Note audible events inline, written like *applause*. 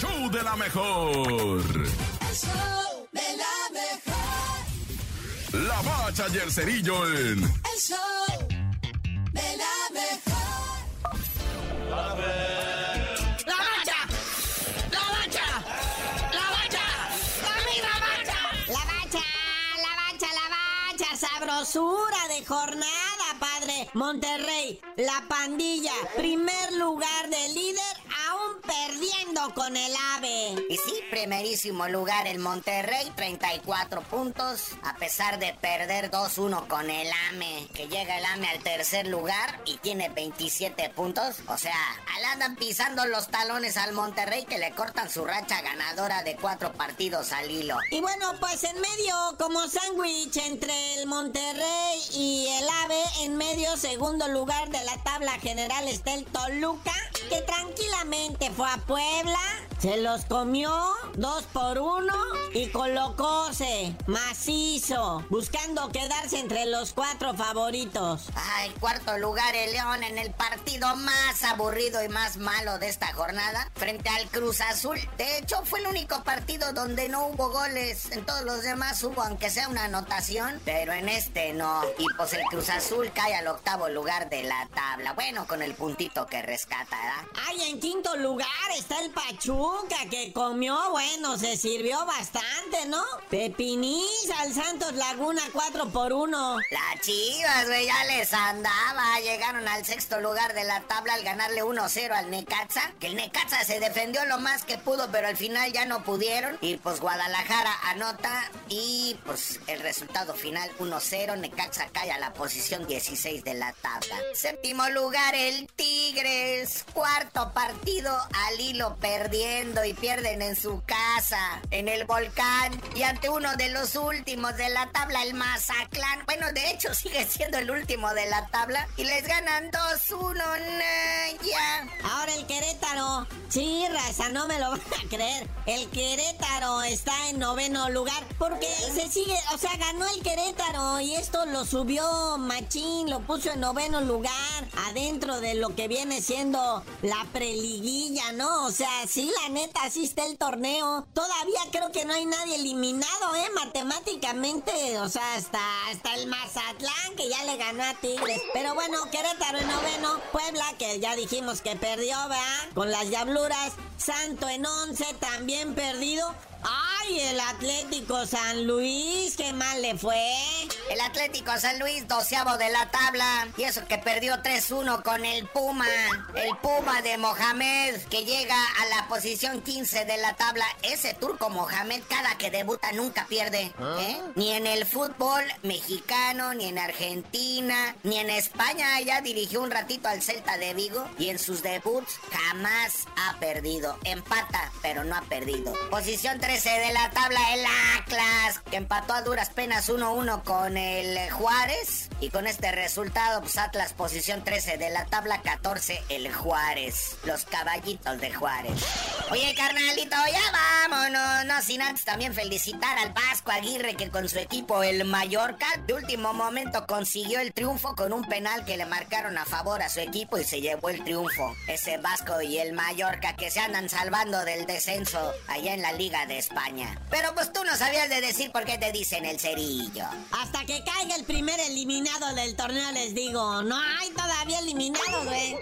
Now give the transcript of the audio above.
show de la mejor. El show de la mejor. La bacha y el cerillo en El show de la mejor. ¡La bacha! ¡La bacha! ¡La bacha! ¡La bacha! La bacha, la bacha, la bacha, sabrosura de jornada, padre. Monterrey, la pandilla, primer lugar de líder, aún perdiendo con el AVE. Y sí, primerísimo lugar el Monterrey, 34 puntos, a pesar de perder 2-1 con el AME, que llega el AME al tercer lugar y tiene 27 puntos. O sea, al andan pisando los talones al Monterrey que le cortan su racha ganadora de cuatro partidos al hilo. Y bueno, pues en medio, como sándwich entre el Monterrey y el AVE, en medio, segundo lugar de la tabla general está el Toluca, que tranquilamente fue a Puebla, se los comió dos por uno y colocóse macizo, buscando quedarse entre los cuatro favoritos. Ay, cuarto lugar el León en el partido más aburrido y más malo de esta jornada frente al Cruz Azul. De hecho, fue el único partido donde no hubo goles. En todos los demás hubo, aunque sea una anotación, pero en este no. Y pues el Cruz Azul cae al octavo lugar de la tabla. Bueno, con el puntito que rescata, ¿verdad? Ay, en quinto lugar está el Pachuca, que comió, bueno, se sirvió bastante, ¿no? Pepinís al Santos Laguna 4 por 1. Las chivas, güey, ya les andaba. Llegaron al sexto lugar de la tabla al ganarle 1-0 al Necaxa. Que el Necaxa se defendió lo más que pudo, pero al final ya no pudieron. Y pues Guadalajara anota. Y pues el resultado final 1-0. Necaxa cae a la posición 16 de la tabla. Séptimo lugar el Tigres. Cuarto partido al hilo perdiendo y pierden en su casa, en el volcán. Y ante uno de los últimos de la tabla, el Mazatlán. Bueno, de hecho sigue siendo el último de la tabla. Y les ganan 2-1. Ya. Ahora el Querétaro. Sí, raza, no me lo *laughs* van a creer. El Querétaro está en noveno lugar porque se sigue, o sea, ganó el Querétaro y esto lo subió Machín, lo puso en noveno lugar, adentro de lo que viene siendo la preliguilla, ¿no? O sea, sí, la neta, así está el torneo. Todavía creo que no hay nadie eliminado, ¿eh? Matemáticamente, o sea, hasta, hasta el Mazatlán que ya le ganó a Tigres. Pero bueno, Querétaro en noveno, Puebla que ya dijimos que perdió, ¿verdad? Con las diabluras. Santo en once, también perdido. ¡Ay, el Atlético San Luis! ¡Qué mal le fue! El Atlético San Luis, doceavo de la tabla. Y eso que perdió 3-1 con el Puma. El Puma de Mohamed, que llega a la posición 15 de la tabla. Ese turco Mohamed, cada que debuta, nunca pierde. ¿eh? Ni en el fútbol mexicano, ni en Argentina, ni en España. Ya dirigió un ratito al Celta de Vigo. Y en sus debuts jamás ha perdido. Empata, pero no ha perdido. Posición 13 de la tabla, el Atlas, que empató a duras penas 1-1 con el Juárez. Y con este resultado, pues Atlas, posición 13 de la tabla, 14 el Juárez. Los caballitos de Juárez. Oye, carnalito, ya vámonos. No sin antes también felicitar al Vasco Aguirre, que con su equipo, el Mallorca, de último momento consiguió el triunfo con un penal que le marcaron a favor a su equipo y se llevó el triunfo. Ese Vasco y el Mallorca que se andan salvando del descenso allá en la Liga de España. Pero pues tú no sabías de decir por qué te dicen el cerillo. Hasta que caiga el primer eliminado del torneo les digo, no hay todavía eliminado, güey.